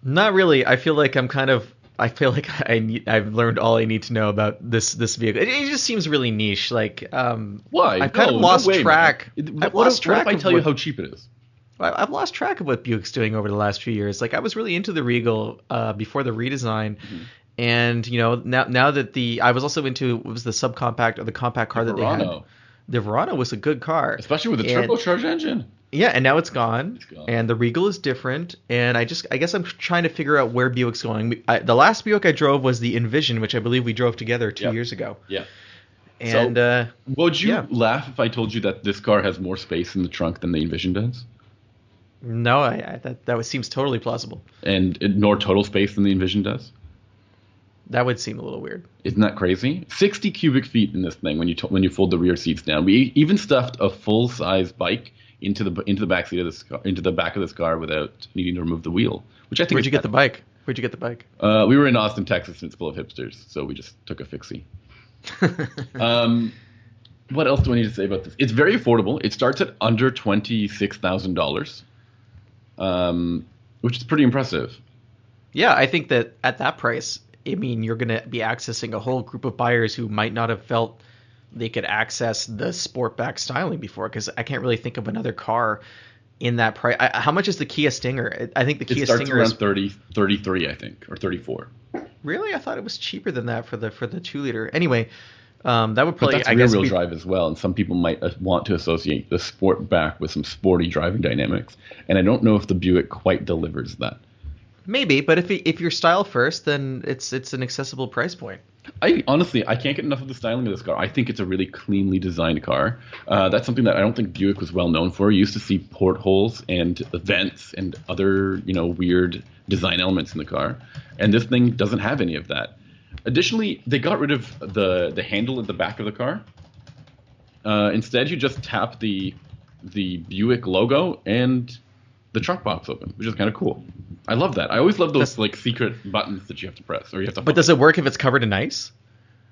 B: Not really. I feel like I'm kind of. I feel like I need, I've learned all I need to know about this this vehicle. It, it just seems really niche. Like, um,
A: Why?
B: I've kind
A: No,
B: of
A: no
B: lost
A: way,
B: track.
A: It-
B: I've
A: what
B: lost
A: if, what
B: track
A: if I
B: of
A: tell you
B: what-
A: how cheap it is?
B: I've lost track of what Buick's doing over the last few years. Like I was really into the Regal uh, before the redesign,
A: Mm-hmm.
B: and you know now now that the I was also into what was the subcompact or the compact car that they had. The Verano was a good car,
A: Especially with the
B: And-
A: turbocharged engine.
B: Yeah, and now it's gone,
A: gone.
B: and the Regal is different. And I just, I guess I'm trying to figure out where Buick's going. I, the last Buick I drove was the Envision, which I believe we drove together two
A: Yep.
B: years ago.
A: Yeah.
B: And uh,
A: Would you
B: Yeah.
A: laugh if I told you that this car has more space in the trunk than the Envision does?
B: no, I, I, that that seems totally plausible.
A: And it, nor total space than the Envision does?
B: That would seem a little weird.
A: Isn't that crazy? 60 cubic feet in this thing when you t- when you fold the rear seats down. We even stuffed a full size bike into the into the back seat of this car, into the back of this car without needing to remove the wheel. Which I think
B: Where'd you get the bike? Where'd you get the bike?
A: Uh, we were in Austin, Texas, and it's full of hipsters, so we just took a fixie. Um, what else do I need to say about this? It's very affordable. It starts at under twenty six thousand dollars, um, which is pretty impressive.
B: yeah, I think that at that price, I mean, you're going to be accessing a whole group of buyers who might not have felt they could access the sportback styling before. Because I can't really think of another car in that price. I, how much is the Kia Stinger? I think the
A: It
B: Kia
A: starts
B: Stinger
A: around
B: is
A: 30, 33, I think, or thirty four.
B: really. I thought it was cheaper than that for the for the two liter. Anyway, um, that would
A: But
B: probably
A: that's
B: I
A: rear
B: guess
A: wheel
B: be-
A: drive as well, and some people might uh, want to associate the sport back with some sporty driving dynamics, and I don't know if the Buick quite delivers that.
B: Maybe. But if if you're style first, then it's it's an accessible price point.
A: I honestly, I can't get enough of the styling of this car. I think it's a really cleanly designed car. Uh, that's something that I don't think Buick was well known for. You used to see portholes and vents and other, you know, weird design elements in the car, and this thing doesn't have any of that. Additionally, they got rid of the the handle at the back of the car. Uh, instead, you just tap the the Buick logo, and the trunk pops open, which is kind of cool. I love that. I always love those like secret buttons that you have to press or you have to.
B: But does it work if it's covered in ice?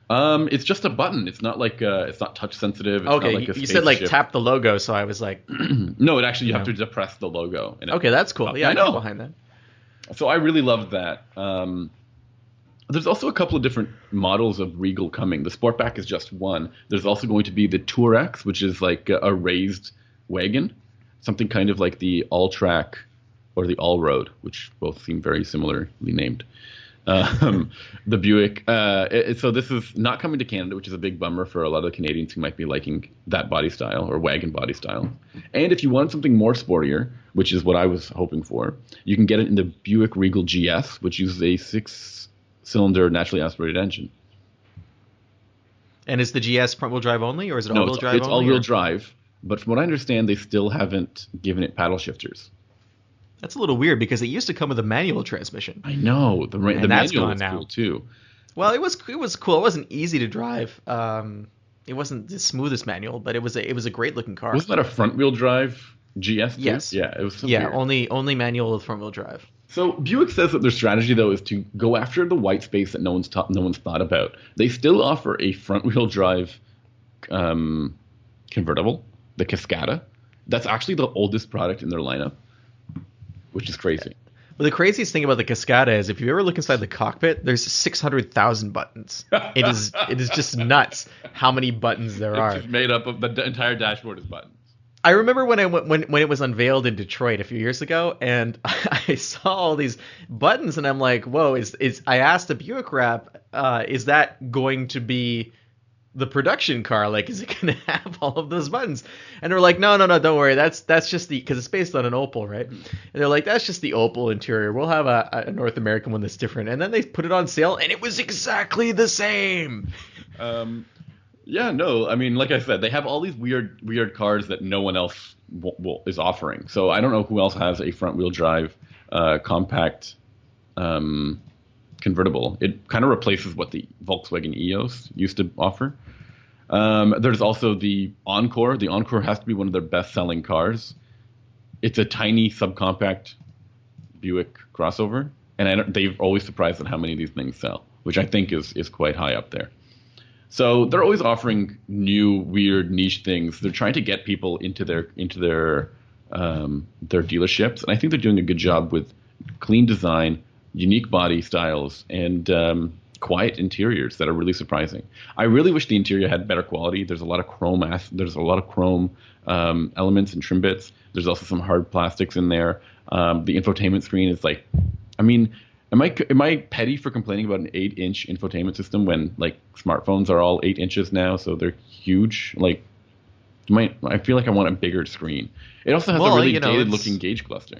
A: Um, it's just a button. It's not like uh, it's not touch sensitive. It's
B: Okay,
A: not like
B: you, said like tap the logo, so I was like,
A: No, it actually you have to depress the logo. And
B: okay, that's cool. Yeah,
A: I
B: know
A: know.
B: behind that.
A: So I really loved that. Um, there's also a couple of different models of Regal coming. The Sportback is just one. There's also going to be the Tour X, which is like a, a raised wagon, something kind of like the All Track or the All Road, which both seem very similarly named. Um, the Buick. Uh, it- so this is not coming to Canada, which is a big bummer for a lot of the Canadians who might be liking that body style or wagon body style. And if you want something more sportier, which is what I was hoping for, you can get it in the Buick Regal GS, which uses a six-cylinder naturally aspirated engine.
B: And is the GS front wheel drive only, or is it all wheel
A: it's,
B: drive
A: it's all-wheel drive, but from what I understand, they still haven't given it paddle shifters.
B: That's a little weird because it used to come with a manual transmission.
A: I know the the manual
B: now.
A: cool too.
B: Well, it was it was cool. It wasn't easy to drive. Um, it wasn't the smoothest manual, but it was a, it was a great looking car.
A: Wasn't that a front-wheel drive GS? Too?
B: Yes.
A: Yeah, it was. So
B: yeah,
A: weird.
B: only only manual with front wheel drive.
A: So Buick says that their strategy though is to go after the white space that no one's ta- no one's thought about. They still offer a front-wheel drive um, convertible, the Cascada. That's actually the oldest product in their lineup, which is crazy.
B: But the craziest thing about the Cascada is if you ever look inside the cockpit, there's 600,000 buttons. It is it is just nuts how many buttons there
A: It's
B: are.
A: just made up of the entire dashboard is buttons.
B: I remember when I went, when when it was unveiled in Detroit a few years ago, and I saw all these buttons, and I'm like, "Whoa!" Is is I asked the Buick rep, uh, "Is that going to be the production car? Like, is it going to have all of those buttons?" And they're like, "No, no, no, don't worry. That's that's just the because it's based on an Opel, right?" And they're like, "That's just the Opel interior. We'll have a, a North American one that's different." And then they put it on sale, and it was exactly the same.
A: Um, yeah, no, I mean, like I said, they have all these weird, weird cars that no one else w- w- is offering. So I don't know who else has a front-wheel drive uh, compact um, convertible. It kind of replaces what the Volkswagen EOS used to offer. Um, there's also the Encore. The Encore has to be one of their best-selling cars. It's a tiny subcompact Buick crossover, and they've always surprised at how many of these things sell, which I think is is quite high up there. So they're always offering new, weird, niche things. They're trying to get people into their into their um, their dealerships, and I think they're doing a good job with clean design, unique body styles, and um, quiet interiors that are really surprising. I really wish the interior had better quality. There's a lot of chrome. as- There's a lot of chrome um, elements and trim bits. There's also some hard plastics in there. Um, the infotainment screen is like, I mean, am I am I petty for complaining about an eight inch infotainment system when like smartphones are all eight inches now, so they're huge? Like, my, I feel like I want a bigger screen. It also has
B: Well,
A: a really
B: you know,
A: dated looking gauge cluster.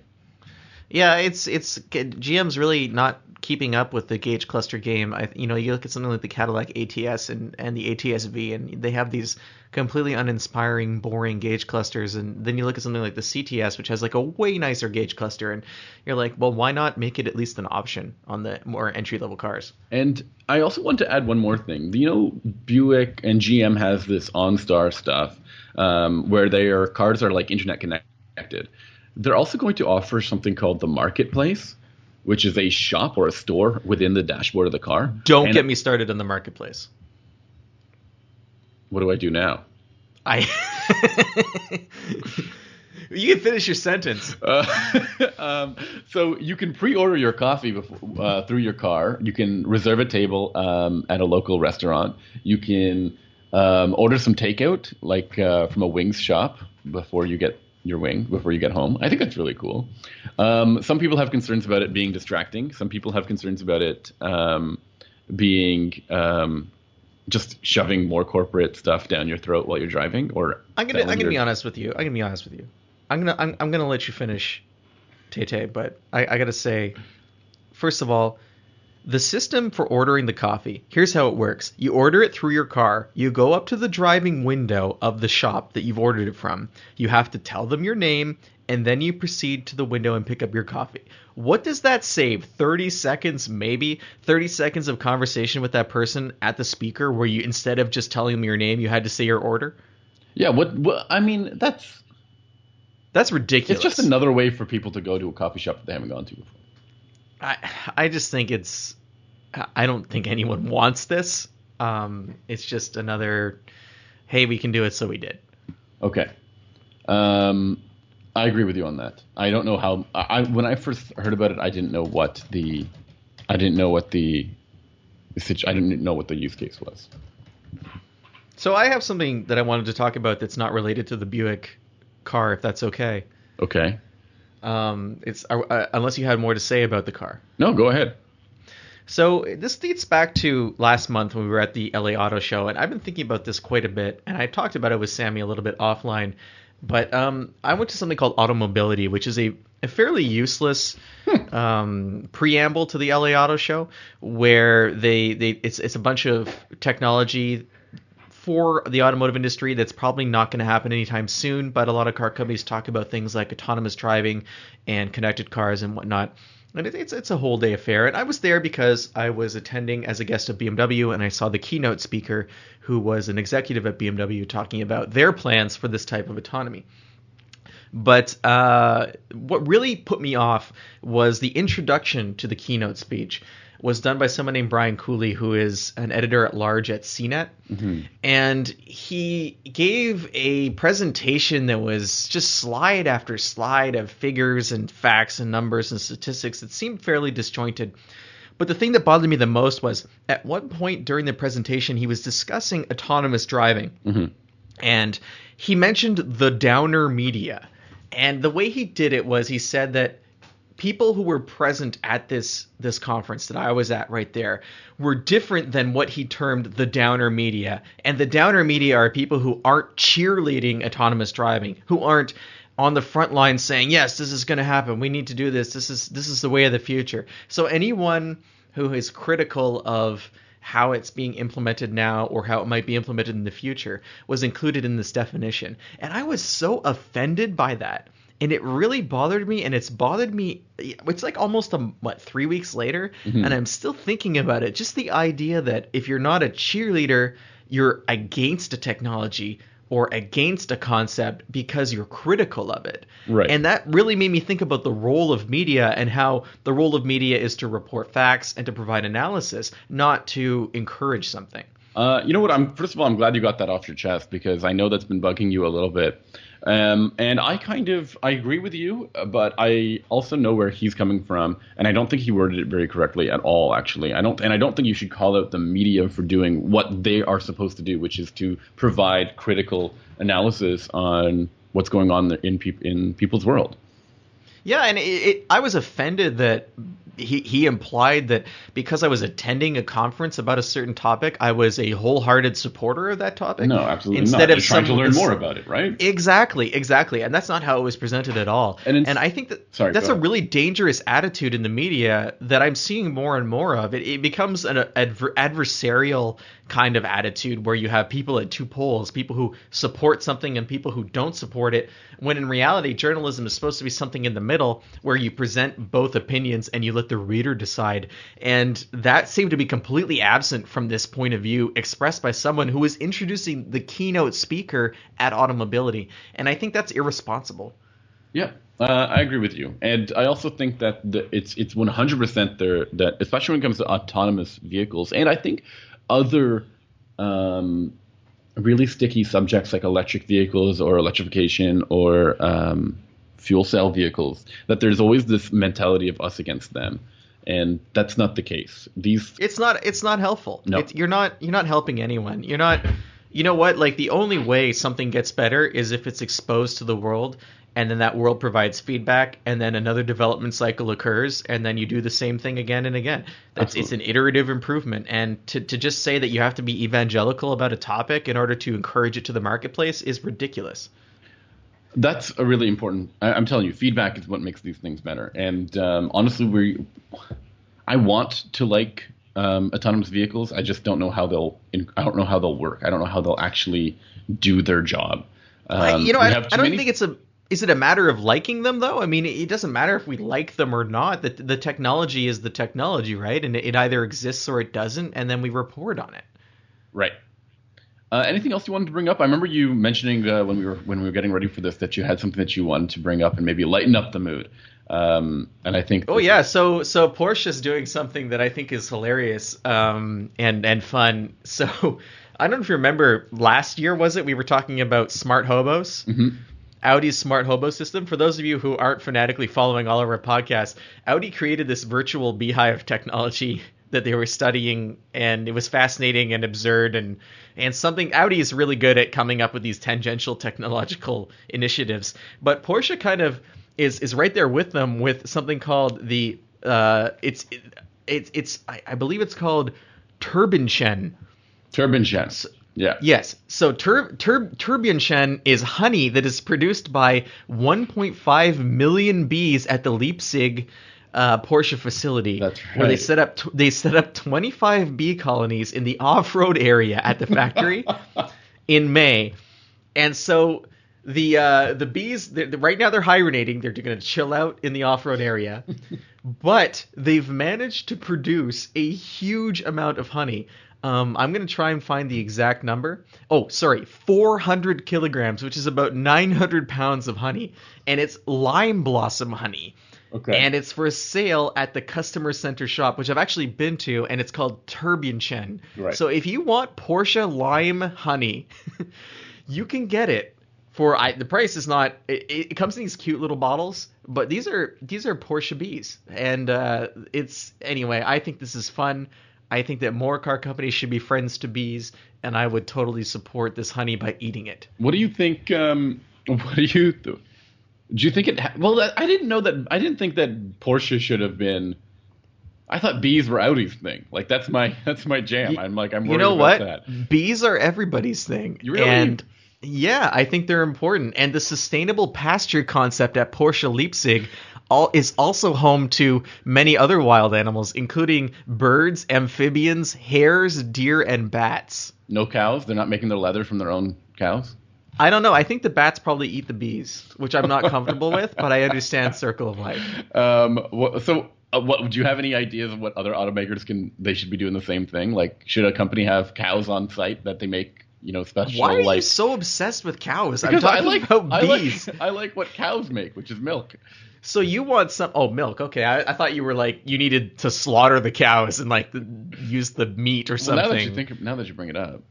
B: Yeah, it's it's GM's really not keeping up with the gauge cluster game. I, you know, you look at something like the Cadillac ATS and and the ATS-V, and they have these completely uninspiring, boring gauge clusters. And then you look at something like the CTS, which has like a way nicer gauge cluster, and you're like, well, why not make it at least an option on the more entry level cars?
A: And I also want to add one more thing. You know, Buick and GM has this OnStar stuff um, where their cars are like internet connected. They're also going to offer something called the marketplace, which is a shop or a store within the dashboard of the car.
B: Don't
A: And
B: get me started on the marketplace.
A: What do I do now?
B: I. you can finish your sentence.
A: Uh, um, so you can pre-order your coffee before, uh, through your car. You can reserve a table um, at a local restaurant. You can um, order some takeout, like uh, from a wings shop, before you get your wing before you get home. I think that's really cool. Um, some people have concerns about it being distracting. Some people have concerns about it um, being um, just shoving more corporate stuff down your throat while you're driving. Or
B: I'm gonna I'm gonna be honest with you. I'm gonna be honest with you. I'm gonna I'm, I'm gonna let you finish, Tay but I, I gotta say, first of all, the system for ordering the coffee. Here's how it works: you order it through your car. You go up to the driving window of the shop that you've ordered it from. You have to tell them your name, and then you proceed to the window and pick up your coffee. What does that save? 30 seconds, maybe 30 seconds of conversation with that person at the speaker, where you instead of just telling them your name, you had to say your order.
A: Yeah, what, what I mean, that's
B: That's ridiculous.
A: It's just another way for people to go to a coffee shop that they haven't gone to before.
B: I I just think it's I don't think anyone wants this. Um, it's just another hey, we can do it, so we did.
A: Okay. Um, I agree with you on that. I don't know how. I when I first heard about it, I didn't know what the, I didn't know what the, I didn't know what the use case was.
B: So I have something that I wanted to talk about that's not related to the Buick car, if that's okay.
A: Okay.
B: Um, it's uh, unless you had more to say about the car.
A: No, go ahead.
B: So this dates back to last month when we were at the LA Auto Show, and I've been thinking about this quite a bit, and I talked about it with Sami a little bit offline. But um, I went to something called Automobility, which is a, a fairly useless um, preamble to the LA Auto Show, where they, they it's it's a bunch of technology for the automotive industry that's probably not going to happen anytime soon. But a lot of car companies talk about things like autonomous driving and connected cars and whatnot. And it's it's a whole day affair. And I was there because I was attending as a guest of BMW, and I saw the keynote speaker, who was an executive at BMW, talking about their plans for this type of autonomy. But uh, what really put me off was the introduction to the keynote speech was done by someone named Brian Cooley, who is an editor at large at CNET. Mm-hmm. And he gave a presentation that was just slide after slide of figures and facts and numbers and statistics that seemed fairly disjointed. But the thing that bothered me the most was at one point during the presentation, he was discussing autonomous driving. Mm-hmm. And he mentioned the downer media. And the way he did it was he said that people who were present at this this conference that I was at right there were different than what he termed the downer media. And the downer media are people who aren't cheerleading autonomous driving, who aren't on the front line saying, "Yes, this is going to happen. We need to do this. This is this is the way of the future." So anyone who is critical of how it's being implemented now or how it might be implemented in the future was included in this definition. And I was so offended by that and it really bothered me and it's bothered me it's like almost a what three weeks later mm-hmm. and i'm still thinking about it. Just the idea that if you're not a cheerleader you're against a technology or against a concept because you're critical of it.
A: Right.
B: And that really made me think about the role of media and how the role of media is to report facts and to provide analysis not to encourage something.
A: Uh, you know what? I'm first of all i'm glad you got that off your chest because i know that's been bugging you a little bit um, and I kind of I agree with you, but I also know where he's coming from, and I don't think he worded it very correctly at all. Actually, I don't, and I don't think you should call out the media for doing what they are supposed to do, which is to provide critical analysis on what's going on in pe- in people's world.
B: Yeah, and it, it, I was offended that he he implied that because I was attending a conference about a certain topic, I was a wholehearted supporter of that topic.
A: No, absolutely Instead not. Of trying to learn more about it, right?
B: Exactly, exactly, and that's not how it was presented at all. And, and I think that sorry, that's a really dangerous attitude in the media that I'm seeing more and more of. It, it becomes an adver- adversarial kind of attitude where you have people at two poles, people who support something and people who don't support it. When in reality, journalism is supposed to be something in the middle where you present both opinions and you let the reader decide. And that seemed to be completely absent from this point of view expressed by someone who was introducing the keynote speaker at Automobility. And I think that's irresponsible.
A: Yeah, uh, I agree with you, and I also think that the, it's it's 100% there that especially when it comes to autonomous vehicles, and I think other um, really sticky subjects like electric vehicles or electrification or um, fuel cell vehicles that there's always this mentality of us against them. And that's not the case. These
B: it's not it's not helpful. No. It's, you're not you're not helping anyone. You're not you know what? Like the only way something gets better is if it's exposed to the world and then that world provides feedback and then another development cycle occurs and then you do the same thing again and again. That's it's an iterative improvement. And to, to just say that you have to be evangelical about a topic in order to encourage it to the marketplace is ridiculous
A: that's a really important. I, am telling you, feedback is what makes these things better. And um, honestly, we, I want to like um, autonomous vehicles. I just don't know how they'll. I don't know how they'll work. I don't know how they'll actually do their job.
B: Um, I, you know, I, I, don't many... think it's a. Is it a matter of liking them though? I mean, it doesn't matter if we like them or not. The the technology is the technology, right? And it either exists or it doesn't, and then we report on it.
A: Right. Uh, anything else you wanted to bring up? I remember you mentioning uh, when we were when we were getting ready for this that you had something that you wanted to bring up and maybe lighten up the mood. Um, and I think.
B: Oh yeah, so so Porsche is doing something that I think is hilarious um, and and fun. So I don't know if you remember last year was it we were talking about smart hobos.
A: Mhm.
B: Audi's smart hobo system. For those of you who aren't fanatically following all of our podcasts, Audi created this virtual beehive technology that they were studying, and it was fascinating and absurd and and something Audi is really good at coming up with these tangential technological initiatives. But Porsche kind of is is right there with them with something called the uh, it's it, it's it's I, I believe it's called Turbienchen.
A: Turbine Chance. Yeah.
B: Yes. So tur- tur- Turbienchen is honey that is produced by 1.5 million bees at the Leipzig uh, Porsche facility,
A: That's
B: where they set up t- they set up 25 bee colonies in the off-road area at the factory in May, and so the uh, the bees they're, right now they're hibernating. They're going to chill out in the off-road area, but they've managed to produce a huge amount of honey. Um, I'm going to try and find the exact number. Oh, sorry, 400 kilograms, which is about 900 pounds of honey, and it's lime blossom honey.
A: Okay.
B: And it's for sale at the customer center shop, which I've actually been to, and it's called Turbienchen.
A: Right.
B: So if you want Porsche lime honey, you can get it for I, the price is not. It, it comes in these cute little bottles, but these are these are Porsche bees, and uh, it's anyway. I think this is fun. I think that more car companies should be friends to bees, and I would totally support this honey by eating it.
A: What do you think? Um, what do you? Th- do you think it? Ha- well, I didn't know that. I didn't think that Porsche should have been. I thought bees were Audi's thing. Like that's my that's my jam. I'm like I'm
B: you know what?
A: that.
B: Bees are everybody's thing.
A: Really?
B: And yeah, I think they're important. And the sustainable pasture concept at Porsche Leipzig all, is also home to many other wild animals, including birds, amphibians, hares, deer, and bats.
A: No cows. They're not making their leather from their own cows.
B: I don't know. I think the bats probably eat the bees, which I'm not comfortable with, but I understand circle of life.
A: Um, wha- so, uh, what do you have any ideas of what other automakers can? They should be doing the same thing. Like, should a company have cows on site that they make? You know, special
B: Why are
A: like
B: you so obsessed with cows? I'm
A: because I
B: talking
A: like
B: about
A: I
B: bees.
A: like I like what cows make, which is milk.
B: So you want some? Oh, milk. Okay, I, I thought you were like you needed to slaughter the cows and like the, use the meat or
A: Well,
B: something.
A: now that you think, now that you bring it up,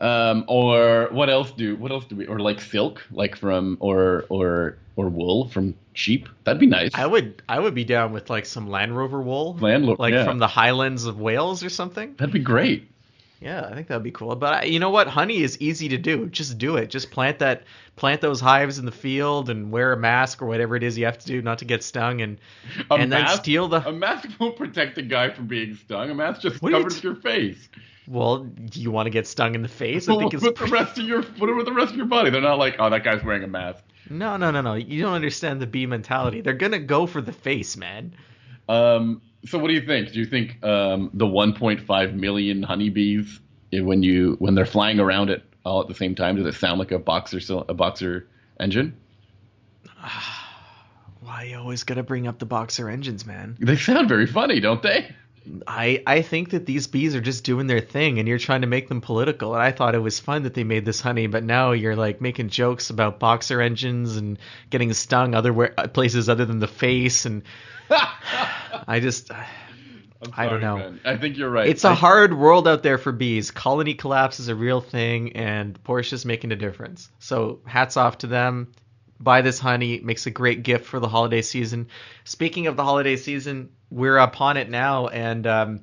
A: um, or what else do what else do we or like silk, like from or or or wool from sheep? That'd be nice.
B: I would I would be down with like some Land Rover wool,
A: Land Lo-
B: like
A: yeah.
B: from the Highlands of Wales or something.
A: That'd be great.
B: Yeah, I think that'd be cool. But I, you know what? Honey is easy to do. Just do it. Just plant that plant those hives in the field and wear a mask or whatever it is you have to do not to get stung and
A: A
B: and then steal the
A: A mask won't protect a guy from being stung. A mask just
B: What are you
A: covers
B: t-
A: your face.
B: Well, do you want to get stung in the face? I think it's
A: with the rest of your put it with the rest of your body. They're not like, oh, that guy's wearing a mask.
B: No, no, no, no. You don't understand the bee mentality. They're gonna go for the face, man.
A: Um, so what do you think? Do you think um, the 1.5 million honeybees eh, when you when they're flying around it all at the same time, does it sound like a boxer a boxer engine?
B: Why you always gotta bring up the boxer engines, man?
A: They sound very funny, don't they?
B: I I think that these bees are just doing their thing, and you're trying to make them political. And I thought it was fun that they made this honey, but now you're like making jokes about boxer engines and getting stung other where, uh, places other than the face, and I just uh,
A: I'm
B: I don't know.
A: man. I think you're right.
B: it's a
A: I-
B: hard world out there for bees. Colony collapse is a real thing, and Porsche's making a difference. So hats off to them. Buy this honey. Makes a great gift for the holiday season. Speaking of the holiday season, we're upon it now, and um,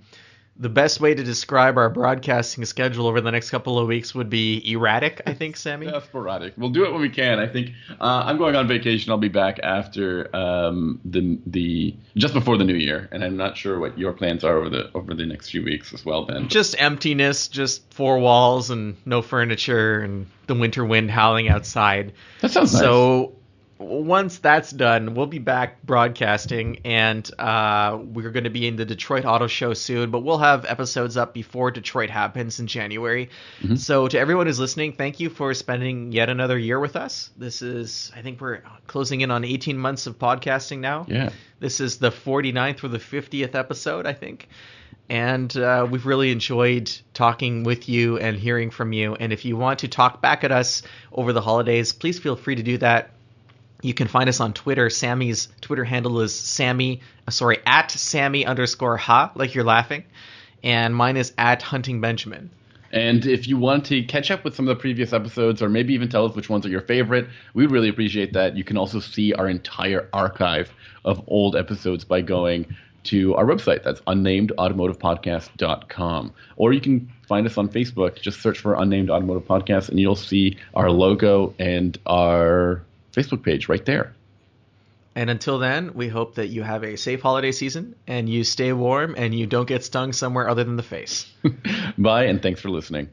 B: the best way to describe our broadcasting schedule over the next couple of weeks would be erratic. I think, Sami.
A: Yeah, sporadic. We'll do it when we can. I think uh, I'm going on vacation. I'll be back after um, the the just before the new year, and I'm not sure what your plans are over the over the next few weeks as well. Ben,
B: Just emptiness, just four walls and no furniture, and the winter wind howling outside.
A: that sounds nice.
B: Once that's done, we'll be back broadcasting, and uh, we're going to be in the Detroit Auto Show soon. But we'll have episodes up before Detroit happens in January.
A: Mm-hmm.
B: So to everyone who's listening, thank you for spending yet another year with us. This is, I think, we're closing in on 18 months of podcasting now.
A: yeah.
B: This is the 49th or the 50th episode, I think. And uh, we've really enjoyed talking with you and hearing from you. And if you want to talk back at us over the holidays, please feel free to do that. You can find us on Twitter. Sami's Twitter handle is Sami, uh, sorry, at Sammy underscore ha, like you're laughing. And mine is at Hunting Benjamin.
A: And if you want to catch up with some of the previous episodes, or maybe even tell us which ones are your favorite, we'd really appreciate that. You can also see our entire archive of old episodes by going to our website. That's unnamedautomotivepodcast.com. Or you can find us on Facebook. Just search for Unnamed Automotive Podcast, and you'll see our logo and our Facebook page right there.
B: And until then, we hope that you have a safe holiday season and you stay warm and you don't get stung somewhere other than the face.
A: Bye, and thanks for listening.